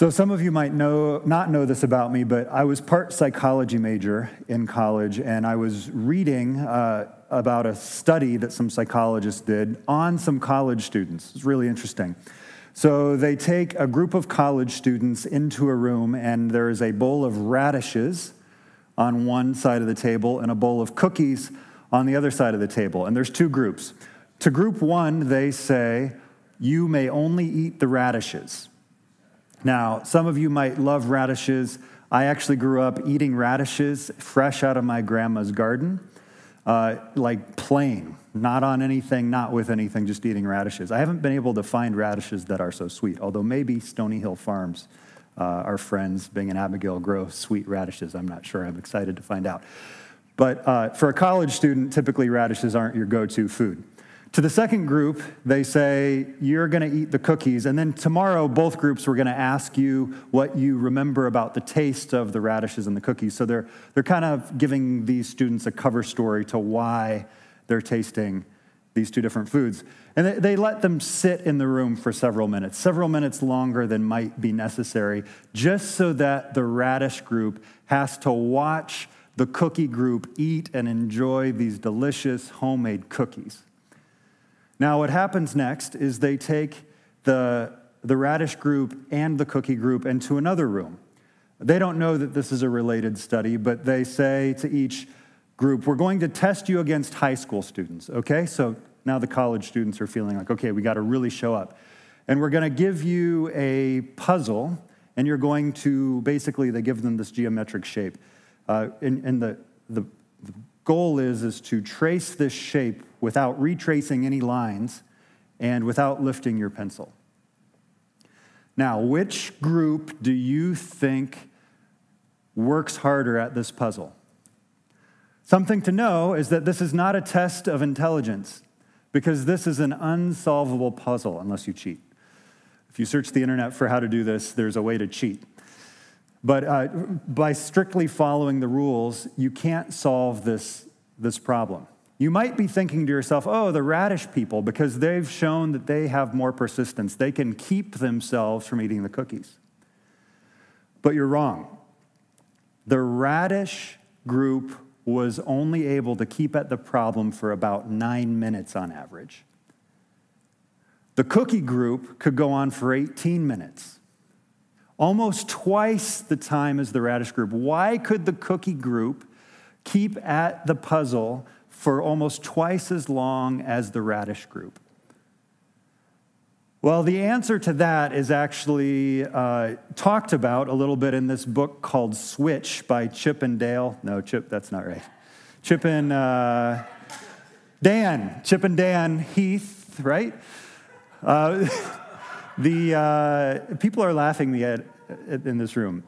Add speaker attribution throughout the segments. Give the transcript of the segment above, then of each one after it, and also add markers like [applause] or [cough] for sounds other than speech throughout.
Speaker 1: So some of you might know not know this about me, but I was part psychology major in college, and I was reading uh, about a study that some psychologists did on some college students. It's really interesting. So they take a group of college students into a room, and there is a bowl of radishes on one side of the table and a bowl of cookies on the other side of the table. And there's two groups. To group one, they say, You may only eat the radishes. Now, some of you might love radishes. I actually grew up eating radishes fresh out of my grandma's garden, uh, like plain, not on anything, not with anything, just eating radishes. I haven't been able to find radishes that are so sweet, although maybe Stony Hill Farms, uh, our friends, Bing and Abigail, grow sweet radishes. I'm not sure. I'm excited to find out. But uh, for a college student, typically radishes aren't your go to food. To the second group, they say, You're going to eat the cookies. And then tomorrow, both groups were going to ask you what you remember about the taste of the radishes and the cookies. So they're, they're kind of giving these students a cover story to why they're tasting these two different foods. And they, they let them sit in the room for several minutes, several minutes longer than might be necessary, just so that the radish group has to watch the cookie group eat and enjoy these delicious homemade cookies. Now, what happens next is they take the, the radish group and the cookie group into another room. They don't know that this is a related study, but they say to each group, We're going to test you against high school students, okay? So now the college students are feeling like, okay, we got to really show up. And we're going to give you a puzzle, and you're going to basically, they give them this geometric shape. Uh, and, and the, the, the goal is, is to trace this shape without retracing any lines and without lifting your pencil. Now, which group do you think works harder at this puzzle? Something to know is that this is not a test of intelligence because this is an unsolvable puzzle unless you cheat. If you search the internet for how to do this, there's a way to cheat. But uh, by strictly following the rules, you can't solve this, this problem. You might be thinking to yourself, oh, the radish people, because they've shown that they have more persistence. They can keep themselves from eating the cookies. But you're wrong. The radish group was only able to keep at the problem for about nine minutes on average. The cookie group could go on for 18 minutes, almost twice the time as the radish group. Why could the cookie group keep at the puzzle for almost twice as long as the radish group? Well, the answer to that is actually uh, talked about a little bit in this book called Switch by Chip and Dale. No, Chip, that's not right. Chip and uh, Dan, Chip and Dan Heath, right? Uh, [laughs] the uh, people are laughing at, at, in this room.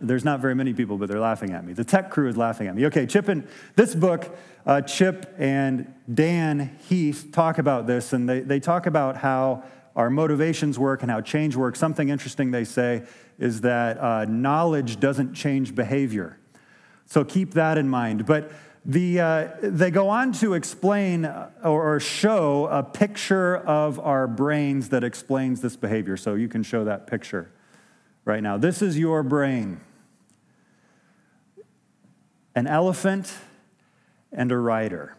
Speaker 1: There's not very many people, but they're laughing at me. The tech crew is laughing at me. Okay, Chip and this book, uh, Chip and Dan Heath talk about this, and they, they talk about how our motivations work and how change works. Something interesting they say is that uh, knowledge doesn't change behavior. So keep that in mind. But the, uh, they go on to explain uh, or show a picture of our brains that explains this behavior. So you can show that picture right now. This is your brain an elephant and a rider.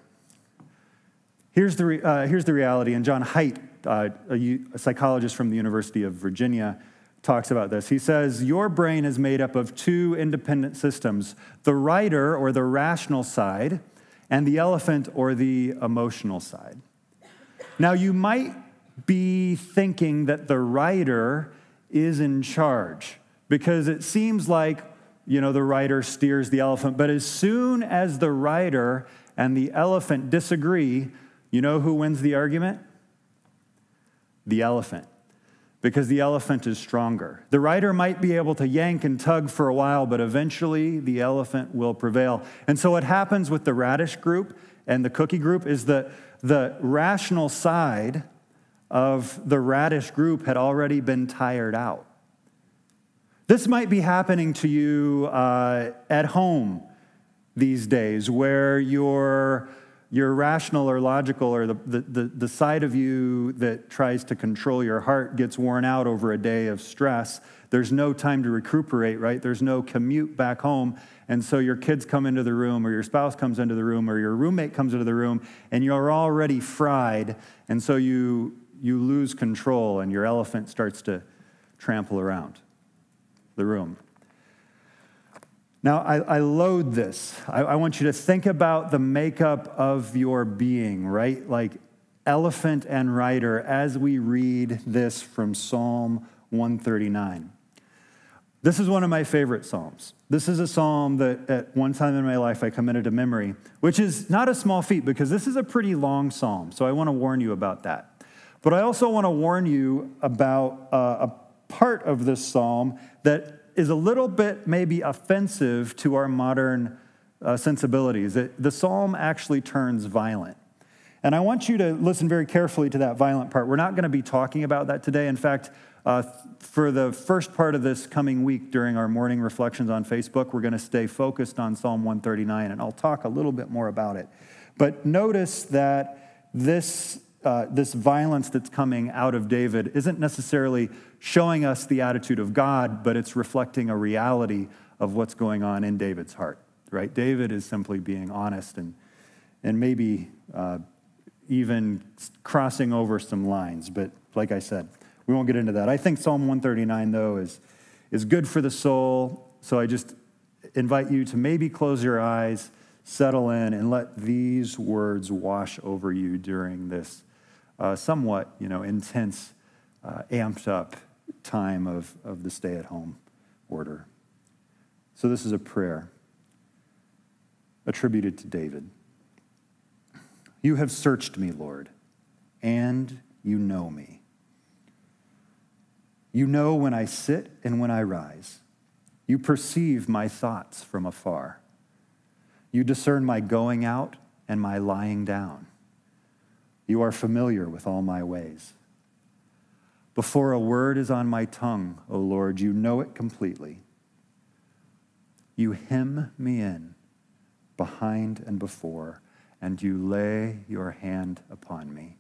Speaker 1: Here's the, re- uh, here's the reality, and John Haidt, uh, psychologist from the University of Virginia, talks about this. He says, Your brain is made up of two independent systems the rider or the rational side, and the elephant or the emotional side. Now, you might be thinking that the rider is in charge because it seems like you know the rider steers the elephant but as soon as the rider and the elephant disagree you know who wins the argument the elephant because the elephant is stronger. The rider might be able to yank and tug for a while, but eventually the elephant will prevail. And so, what happens with the radish group and the cookie group is that the rational side of the radish group had already been tired out. This might be happening to you uh, at home these days, where you're your rational or logical or the, the, the, side of you that tries to control your heart gets worn out over a day of stress. There's no time to recuperate, right? There's no commute back home. And so your kids come into the room, or your spouse comes into the room, or your roommate comes into the room, and you're already fried. And so you, you lose control, and your elephant starts to trample around the room. Now, I, I load this. I, I want you to think about the makeup of your being, right? Like elephant and rider as we read this from Psalm 139. This is one of my favorite Psalms. This is a psalm that at one time in my life I committed to memory, which is not a small feat because this is a pretty long psalm. So I want to warn you about that. But I also want to warn you about uh, a part of this psalm that is a little bit maybe offensive to our modern uh, sensibilities. It, the psalm actually turns violent. And I want you to listen very carefully to that violent part. We're not going to be talking about that today. In fact, uh, for the first part of this coming week during our morning reflections on Facebook, we're going to stay focused on Psalm 139, and I'll talk a little bit more about it. But notice that this, uh, this violence that's coming out of David isn't necessarily showing us the attitude of God, but it's reflecting a reality of what's going on in David's heart, right? David is simply being honest and, and maybe uh, even crossing over some lines. But like I said, we won't get into that. I think Psalm 139, though, is, is good for the soul. So I just invite you to maybe close your eyes, settle in, and let these words wash over you during this uh, somewhat, you know, intense, uh, amped up time of, of the stay at home order. So, this is a prayer attributed to David. You have searched me, Lord, and you know me. You know when I sit and when I rise. You perceive my thoughts from afar. You discern my going out and my lying down. You are familiar with all my ways. Before a word is on my tongue, O Lord, you know it completely. You hem me in behind and before, and you lay your hand upon me.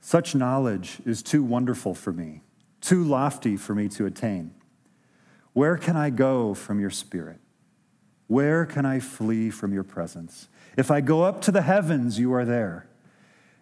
Speaker 1: Such knowledge is too wonderful for me, too lofty for me to attain. Where can I go from your spirit? Where can I flee from your presence? If I go up to the heavens, you are there.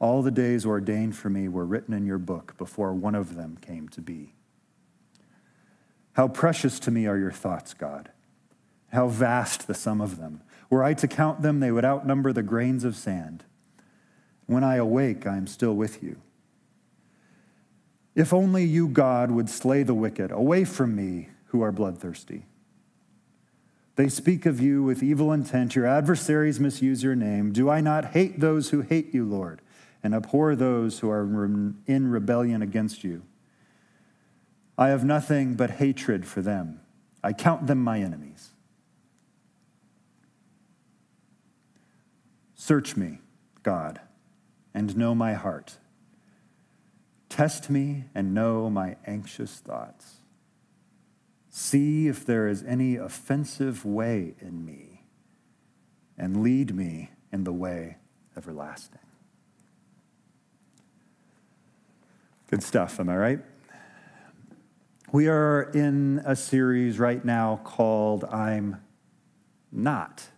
Speaker 1: All the days ordained for me were written in your book before one of them came to be. How precious to me are your thoughts, God. How vast the sum of them. Were I to count them, they would outnumber the grains of sand. When I awake, I am still with you. If only you, God, would slay the wicked, away from me who are bloodthirsty. They speak of you with evil intent. Your adversaries misuse your name. Do I not hate those who hate you, Lord? And abhor those who are in rebellion against you. I have nothing but hatred for them. I count them my enemies. Search me, God, and know my heart. Test me and know my anxious thoughts. See if there is any offensive way in me, and lead me in the way everlasting. Good stuff, am I right? We are in a series right now called I'm Not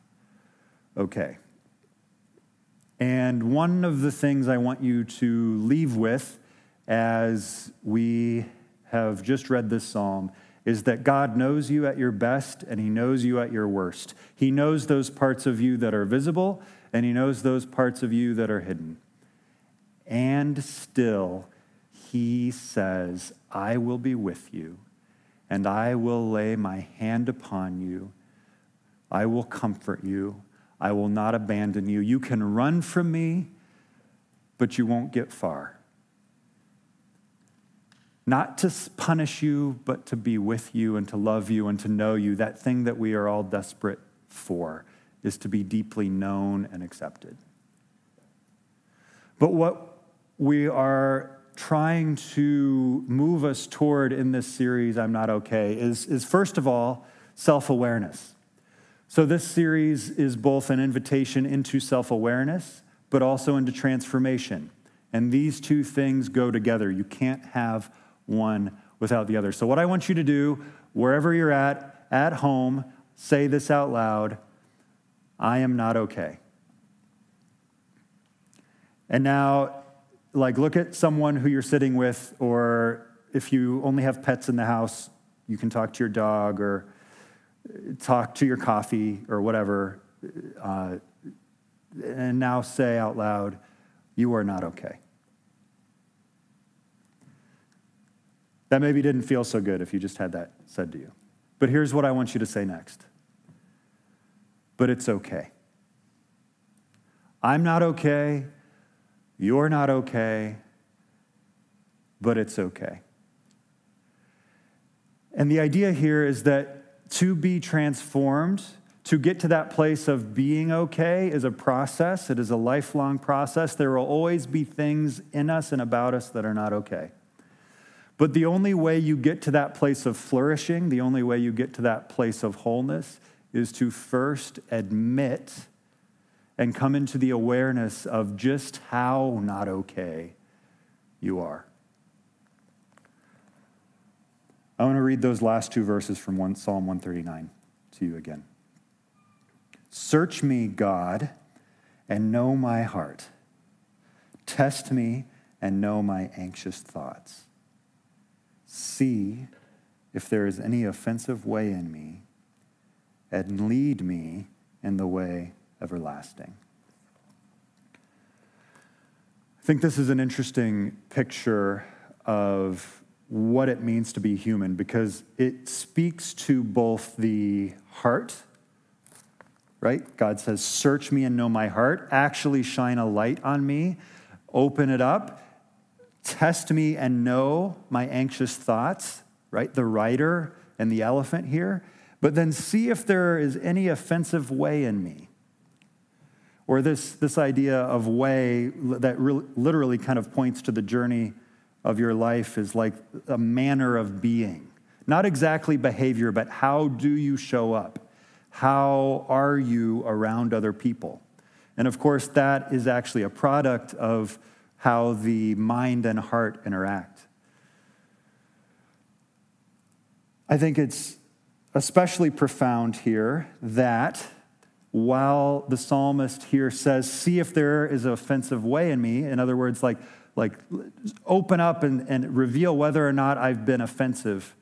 Speaker 1: Okay. And one of the things I want you to leave with as we have just read this psalm is that God knows you at your best and He knows you at your worst. He knows those parts of you that are visible and He knows those parts of you that are hidden. And still, he says, I will be with you, and I will lay my hand upon you. I will comfort you. I will not abandon you. You can run from me, but you won't get far. Not to punish you, but to be with you and to love you and to know you. That thing that we are all desperate for is to be deeply known and accepted. But what we are trying to move us toward in this series, I'm Not Okay, is, is first of all, self awareness. So, this series is both an invitation into self awareness, but also into transformation. And these two things go together. You can't have one without the other. So, what I want you to do, wherever you're at, at home, say this out loud I am not okay. And now, like look at someone who you're sitting with, or if you only have pets in the house, you can talk to your dog or talk to your coffee or whatever. Uh, and now say out loud, You are not okay. That maybe didn't feel so good if you just had that said to you. But here's what I want you to say next. But it's okay. I'm not okay. You're not okay, but it's okay. And the idea here is that to be transformed, to get to that place of being okay, is a process. It is a lifelong process. There will always be things in us and about us that are not okay. But the only way you get to that place of flourishing, the only way you get to that place of wholeness, is to first admit and come into the awareness of just how not okay you are. I want to read those last two verses from one, Psalm 139 to you again. Search me, God, and know my heart. Test me and know my anxious thoughts. See if there is any offensive way in me, and lead me in the way everlasting. I think this is an interesting picture of what it means to be human because it speaks to both the heart, right? God says, Search me and know my heart, actually shine a light on me, open it up, test me and know my anxious thoughts, right? The rider and the elephant here, but then see if there is any offensive way in me or this, this idea of way that literally kind of points to the journey of your life is like a manner of being. Not exactly behavior, but how do you show up? How are you around other people? And of course, that is actually a product of how the mind and heart interact. I think it's especially profound here that while the psalmist here says, See if there is an offensive way in me. In other words, like, like open up and, and reveal whether or not I've been offensive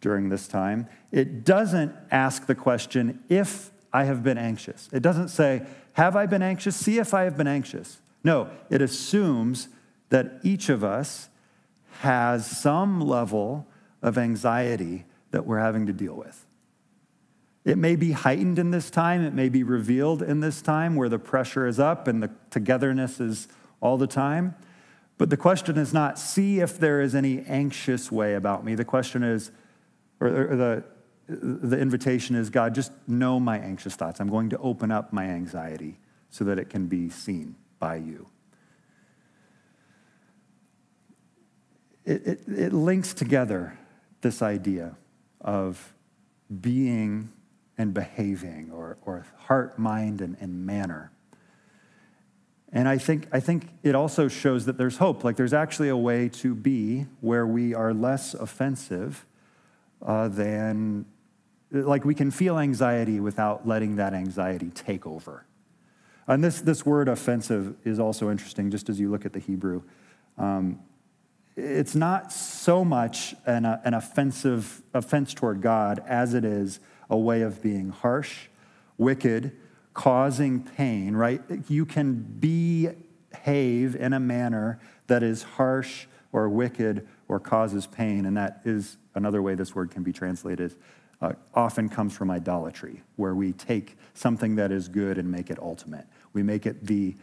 Speaker 1: during this time. It doesn't ask the question, if I have been anxious. It doesn't say, Have I been anxious? See if I have been anxious. No, it assumes that each of us has some level of anxiety that we're having to deal with. It may be heightened in this time, it may be revealed in this time where the pressure is up and the togetherness is all the time. But the question is not, see if there is any anxious way about me. The question is, or, the, the invitation is, God, just know my anxious thoughts. I'm going to open up my anxiety so that it can be seen by you. It, it, it links together this idea of being and behaving, or, or heart, mind, and, and manner. And I think, I think it also shows that there's hope. Like there's actually a way to be where we are less offensive uh, than, like we can feel anxiety without letting that anxiety take over. And this, this word offensive is also interesting, just as you look at the Hebrew. Um, it's not so much an, uh, an offensive offense toward God as it is a way of being harsh, wicked, causing pain, right? You can behave in a manner that is harsh or wicked or causes pain, and that is another way this word can be translated. Uh, often comes from idolatry, where we take something that is good and make it ultimate. We make it the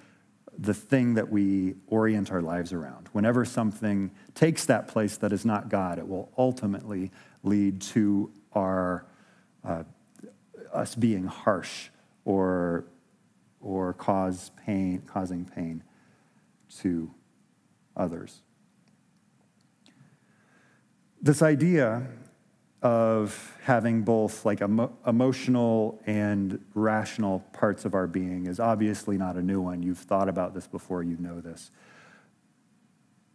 Speaker 1: the thing that we orient our lives around. Whenever something takes that place that is not God, it will ultimately lead to our uh, us being harsh or or cause pain, causing pain to others. This idea of having both like emo- emotional and rational parts of our being is obviously not a new one. You've thought about this before, you know this.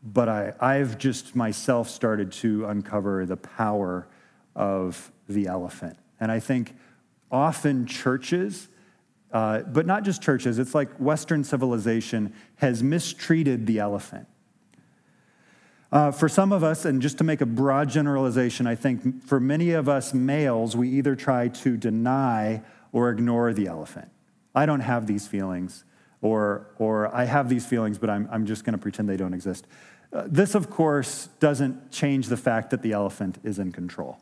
Speaker 1: But I, I've just myself started to uncover the power of the elephant. And I think often churches, uh, but not just churches, it's like Western civilization has mistreated the elephant. Uh, for some of us, and just to make a broad generalization, I think for many of us males, we either try to deny or ignore the elephant. I don't have these feelings, or, or I have these feelings, but I'm, I'm just going to pretend they don't exist. Uh, this, of course, doesn't change the fact that the elephant is in control.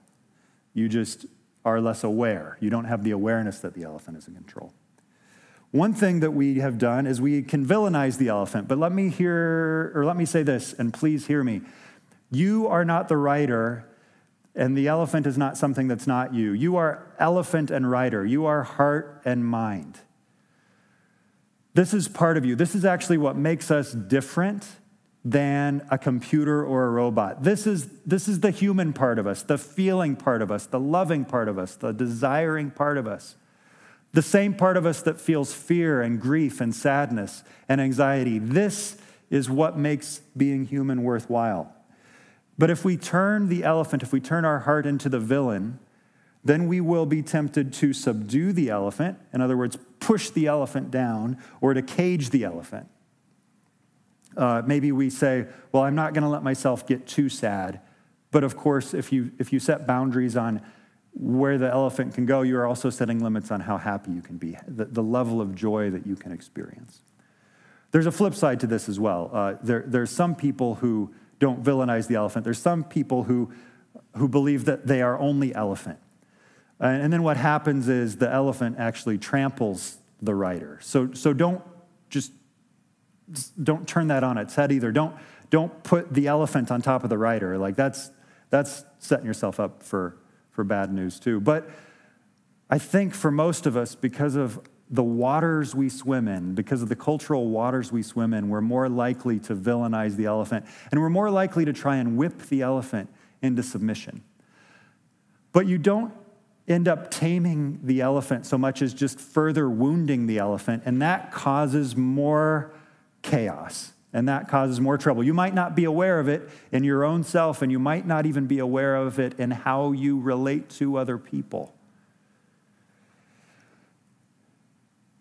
Speaker 1: You just are less aware. You don't have the awareness that the elephant is in control. One thing that we have done is we can villainize the elephant, but let me hear, or let me say this, and please hear me. You are not the rider, and the elephant is not something that's not you. You are elephant and rider. You are heart and mind. This is part of you. This is actually what makes us different than a computer or a robot. This is, this is the human part of us, the feeling part of us, the loving part of us, the desiring part of us. The same part of us that feels fear and grief and sadness and anxiety. This is what makes being human worthwhile. But if we turn the elephant, if we turn our heart into the villain, then we will be tempted to subdue the elephant, in other words, push the elephant down, or to cage the elephant. Uh, maybe we say, well, I'm not going to let myself get too sad. But of course, if you, if you set boundaries on where the elephant can go, you are also setting limits on how happy you can be, the, the level of joy that you can experience. There's a flip side to this as well. Uh, there, there's some people who don't villainize the elephant. There's some people who, who believe that they are only elephant. And, and then what happens is the elephant actually tramples the rider. So, so don't just, just don't turn that on its head either. Don't, don't put the elephant on top of the rider. Like that's, that's setting yourself up for for bad news too. But I think for most of us, because of the waters we swim in, because of the cultural waters we swim in, we're more likely to villainize the elephant, and we're more likely to try and whip the elephant into submission. But you don't end up taming the elephant so much as just further wounding the elephant, and that causes more chaos and that causes more trouble. You might not be aware of it in your own self, and you might not even be aware of it in how you relate to other people.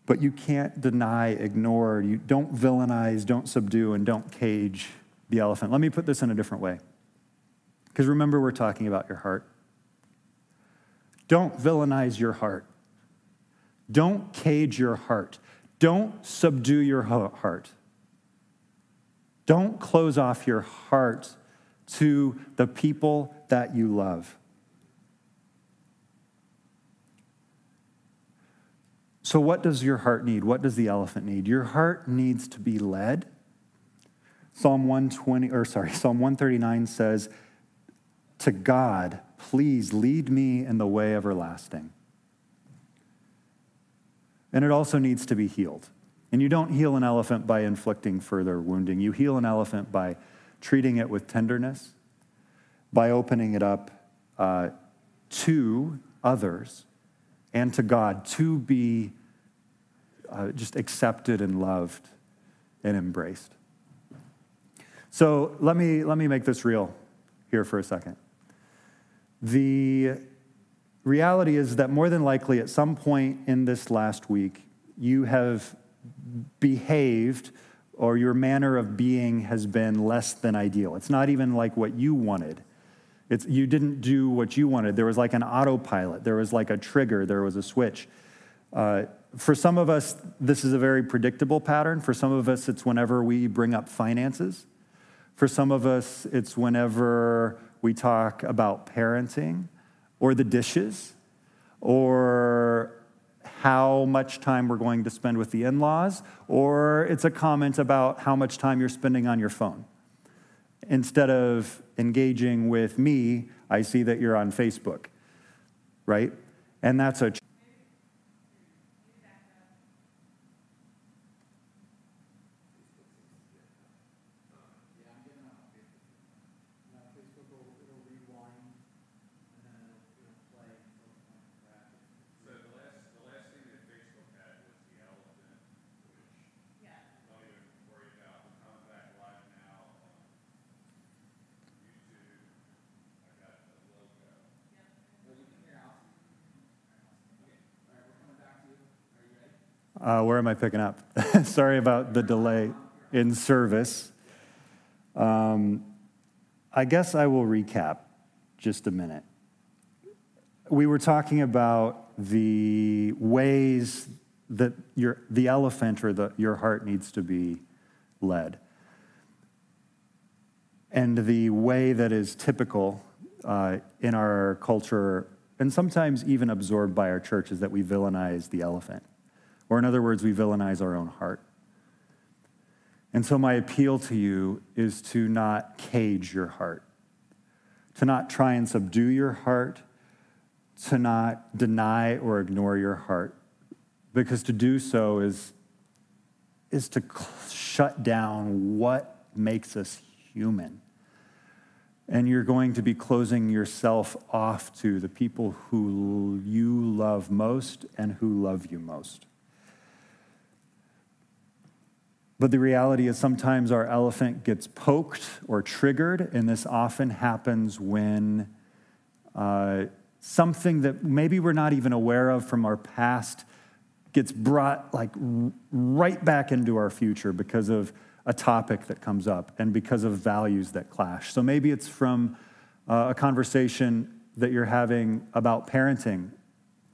Speaker 1: But you can't deny, ignore, you don't villainize, don't subdue, and don't cage the elephant. Let me put this in a different way. Because remember, we're talking about your heart. Don't villainize your heart. Don't cage your heart. Don't subdue your heart. Don't close off your heart to the people that you love. So, what does your heart need? What does the elephant need? Your heart needs to be led. Psalm 120, or sorry, [laughs] Psalm 139 says, To God, please lead me in the way everlasting. And it also needs to be healed. And you don't heal an elephant by inflicting further wounding. You heal an elephant by treating it with tenderness, by opening it up, uh, to others and to God to be uh, just accepted and loved and embraced. So let me, let me make this real here for a second. The reality is that more than likely, at some point in this last week, you have behaved or your manner of being has been less than ideal. It's not even like what you wanted. It's, you didn't do what you wanted. There was like an autopilot, there was like a trigger, there was a switch. Uh, for some of us, this is a very predictable pattern. For some of us, it's whenever we bring up finances. For some of us, it's whenever we talk about parenting or the dishes or how much time we're going to spend with the in laws, or it's a comment about how much time you're spending on your phone. Instead of engaging with me, I see that you're on Facebook, right? And that's a Uh, where am I picking up? [laughs] Sorry about the delay in service. Um, I guess I will recap just a minute. We were talking about the ways that your, the elephant or the, your heart needs to be led. And the way that is typical uh, in our culture, and sometimes even absorbed by our church, is that we villainize the elephant. Or, in other words, we villainize our own heart. And so, my appeal to you is to not cage your heart, to not try and subdue your heart, to not deny or ignore your heart, because to do so is, is to shut down what makes us human. And you're going to be closing yourself off to the people who you love most and who love you most. But the reality is sometimes our elephant gets poked or triggered, and this often happens when uh, something that maybe we're not even aware of from our past gets brought like right back into our future because of a topic that comes up and because of values that clash. So maybe it's from uh, a conversation that you're having about parenting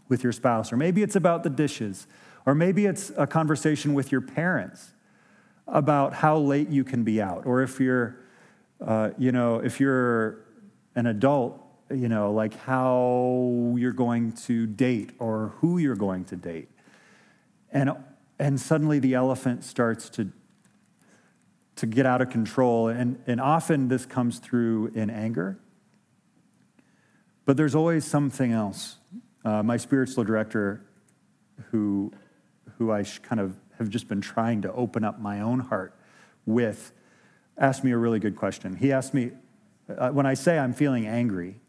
Speaker 1: with your spouse, or maybe it's about the dishes, or maybe it's a conversation with your parents about how late you can be out, or if you're, uh, you know, if you're an adult, you know, like how you're going to date or who you're going to date. And, and suddenly the elephant starts to, to get out of control. And, and often this comes through in anger. But there's always something else. Uh, my spiritual director, who, who I kind of have just been trying to open up my own heart with asked me a really good question. He asked me, uh, when I say I'm feeling angry,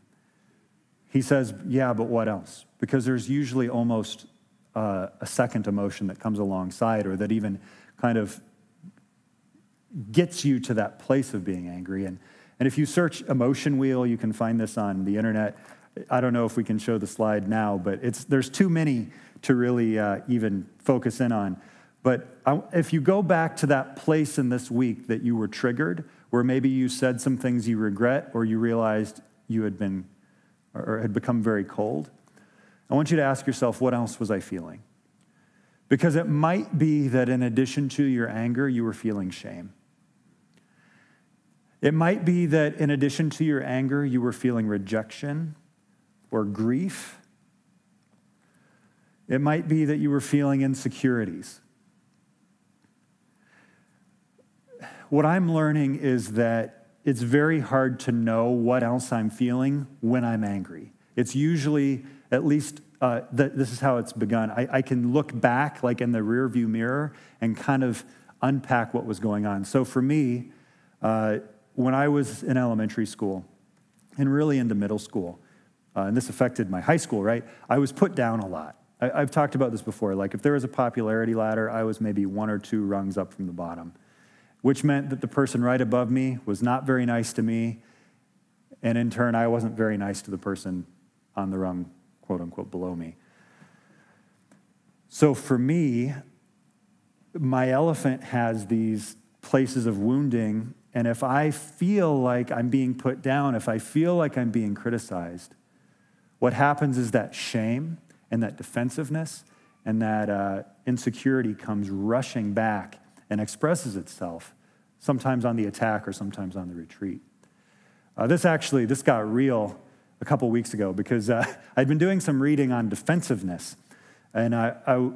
Speaker 1: he says, Yeah, but what else? Because there's usually almost uh, a second emotion that comes alongside or that even kind of gets you to that place of being angry. And, and if you search emotion wheel, you can find this on the internet. I don't know if we can show the slide now, but it's, there's too many to really uh, even focus in on. But if you go back to that place in this week that you were triggered, where maybe you said some things you regret or you realized you had been or had become very cold, I want you to ask yourself, what else was I feeling? Because it might be that in addition to your anger, you were feeling shame. It might be that in addition to your anger, you were feeling rejection or grief. It might be that you were feeling insecurities. What I'm learning is that it's very hard to know what else I'm feeling when I'm angry. It's usually, at least, uh, this is how it's begun. I, I can look back, like in the rearview mirror, and kind of unpack what was going on. So for me, uh, when I was in elementary school and really into middle school, uh, and this affected my high school, right? I was put down a lot. I, I've talked about this before. Like, if there was a popularity ladder, I was maybe one or two rungs up from the bottom, which meant that the person right above me was not very nice to me. And in turn, I wasn't very nice to the person on the rung, quote unquote, below me. So for me, my elephant has these places of wounding. And if I feel like I'm being put down, if I feel like I'm being criticized, what happens is that shame and that defensiveness and that uh, insecurity comes rushing back and expresses itself, sometimes on the attack or sometimes on the retreat. Uh, this actually, this got real a couple weeks ago because uh, [laughs] I'd been doing some reading on defensiveness, and I, I,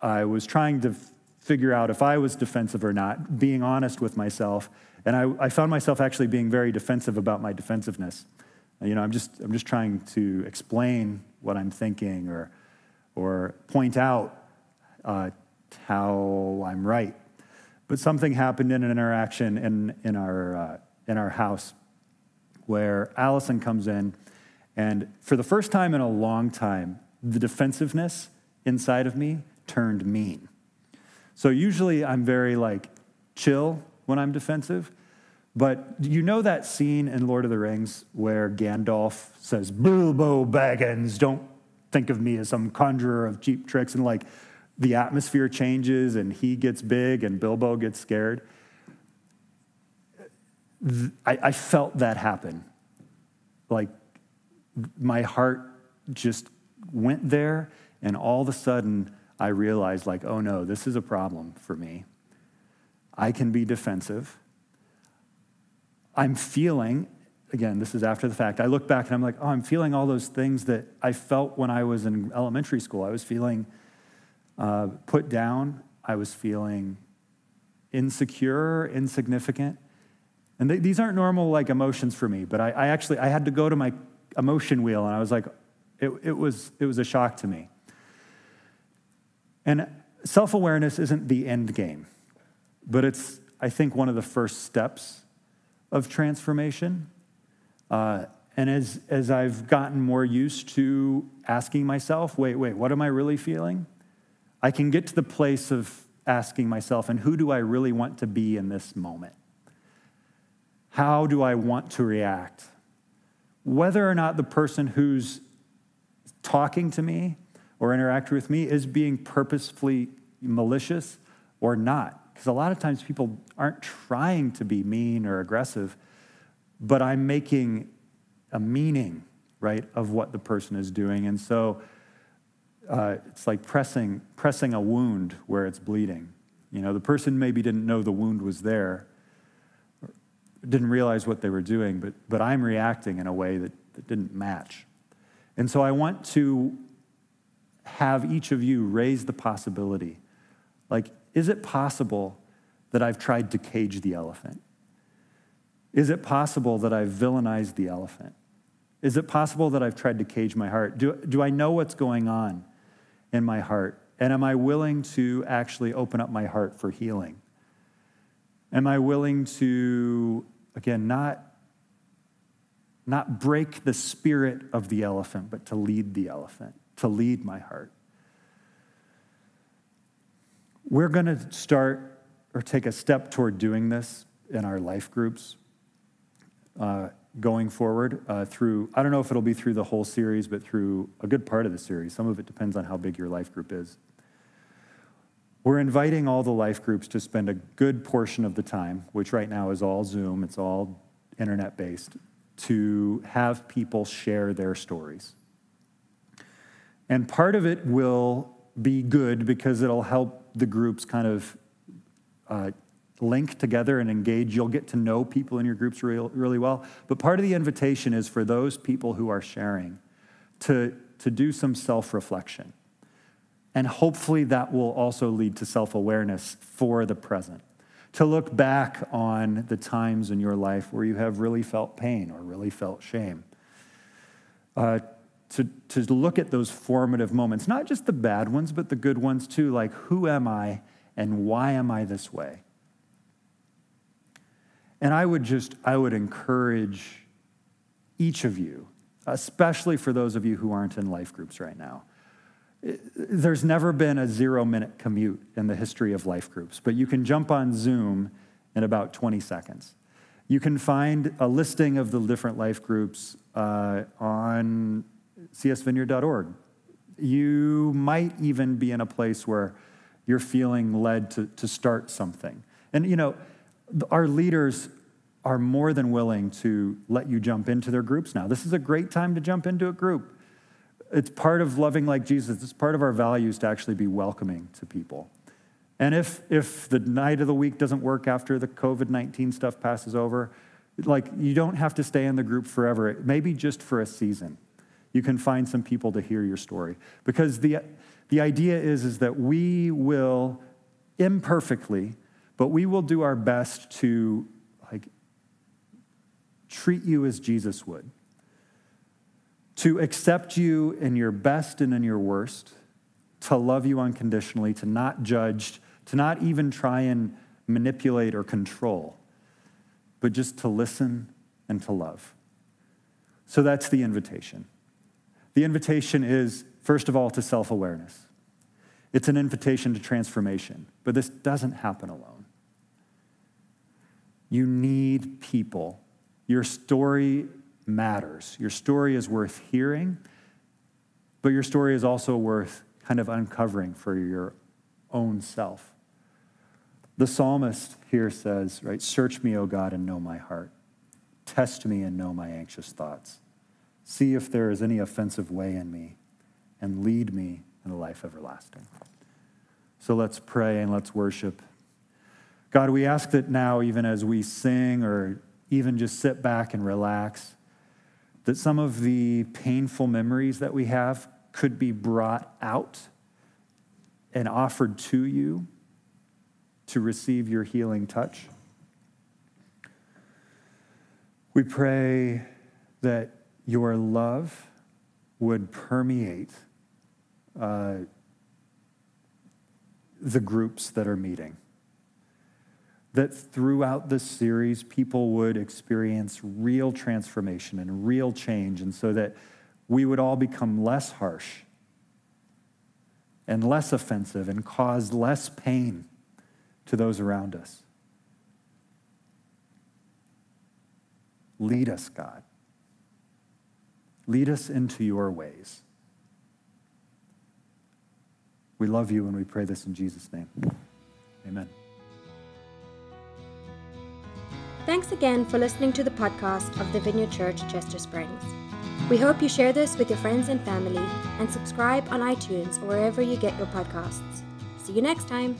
Speaker 1: I was trying to figure out if I was defensive or not, being honest with myself. And I, I found myself actually being very defensive about my defensiveness. You know, I'm just, I'm just trying to explain what I'm thinking or, or point out uh, how I'm right. But something happened in an interaction in, in, our, uh, in our house where Allison comes in, and for the first time in a long time, the defensiveness inside of me turned mean. So usually I'm very like chill when I'm defensive. But you know that scene in Lord of the Rings where Gandalf says, Bilbo Baggins, don't think of me as some conjurer of cheap tricks, and like the atmosphere changes and he gets big and Bilbo gets scared. I, I felt that happen. Like my heart just went there, and all of a sudden, I realized, like, oh no, this is a problem for me. I can be defensive. I'm feeling, again, this is after the fact. I look back and I'm like, oh, I'm feeling all those things that I felt when I was in elementary school. I was feeling uh, put down, I was feeling insecure, insignificant. And these aren't normal like emotions for me, but I, I actually I had to go to my emotion wheel and I was like, it, it was it was a shock to me. And self awareness isn't the end game, but it's, I think, one of the first steps of transformation. Uh, and as, as I've gotten more used to asking myself, wait, wait, what am I really feeling? I can get to the place of asking myself, and who do I really want to be in this moment? How do I want to react? Whether or not the person who's talking to me or interacting with me is being purposefully malicious or not. Because a lot of times people aren't trying to be mean or aggressive, but I'm making a meaning, right, of what the person is doing. And so uh, it's like pressing, pressing a wound where it's bleeding. You know, the person maybe didn't know the wound was there, didn't realize what they were doing, but, but I'm reacting in a way that, that didn't match. And so I want to have each of you raise the possibility like, is it possible that I've tried to cage the elephant? Is it possible that I've villainized the elephant? Is it possible that I've tried to cage my heart? Do, do I know what's going on in my heart? And am I willing to actually open up my heart for healing? Am I willing to, again, not, not break the spirit of the elephant, but to lead the elephant? to lead my heart. We're going to start or take a step toward doing this in our life groups uh, going forward uh, through, I don't know if it'll be through the whole series, but through a good part of the series. Some of it depends on how big your life group is. We're inviting all the life groups to spend a good portion of the time, which right now is all Zoom, it's all internet based, to have people share their stories. And part of it will be good because it'll help the groups kind of uh, link together and engage. You'll get to know people in your groups real, really well. But part of the invitation is for those people who are sharing to, to do some self reflection. And hopefully that will also lead to self awareness for the present. To look back on the times in your life where you have really felt pain or really felt shame. Uh, to, to look at those formative moments, not just the bad ones, but the good ones too, like who am I and why am I this way? And I would just, I would encourage each of you. especially for those of you who aren't in life groups right now. There's never been a zero minute commute in the history of life groups, but you can jump on Zoom in about 20 seconds. You can find a listing of the different life groups uh, on csvineyard.org. You might even be in a place where you're feeling led to, to start something. And, you know, our leaders are more than willing to let you jump into their groups now. This is a great time to jump into a group. It's part of loving like Jesus. It's part of our values to actually be welcoming to people. And if, if the night of the week doesn't work after the COVID 19 stuff passes over, like you don't have to stay in the group forever, maybe just for a season. You can find some people to hear your story. Because the, the idea is, is that we will imperfectly, but we will do our best to like treat you as Jesus would. To accept you in your best and in your worst, to love you unconditionally, to not judge, to not even try and manipulate or control, but just to listen and to love. So that's the invitation. The invitation is, first of all, to self awareness. It's an invitation to transformation, but this doesn't happen alone. You need people. Your story matters. Your story is worth hearing, but your story is also worth kind of uncovering for your own self. The psalmist here says, right, search me, O God, and know my heart. Test me and know my anxious thoughts. See if there is any offensive way in me, and lead me in a life everlasting. So let's pray and let's worship. God, we ask that now, even as we sing or even just sit back and relax, that some of the painful memories that we have could be brought out and offered to you to receive your healing touch. We pray that your love would permeate uh, the groups that are meeting that throughout this series, people would experience real transformation and real change, and so that we would all become less harsh and less offensive and cause less pain to those around us. Lead us, God. Lead us into your ways. We love you and we pray this in Jesus' name. Amen.
Speaker 2: Thanks again for listening to the podcast of the Vineyard Church Chester Springs. We hope you share this with your friends and family and subscribe on iTunes or wherever you get your podcasts. See you next time.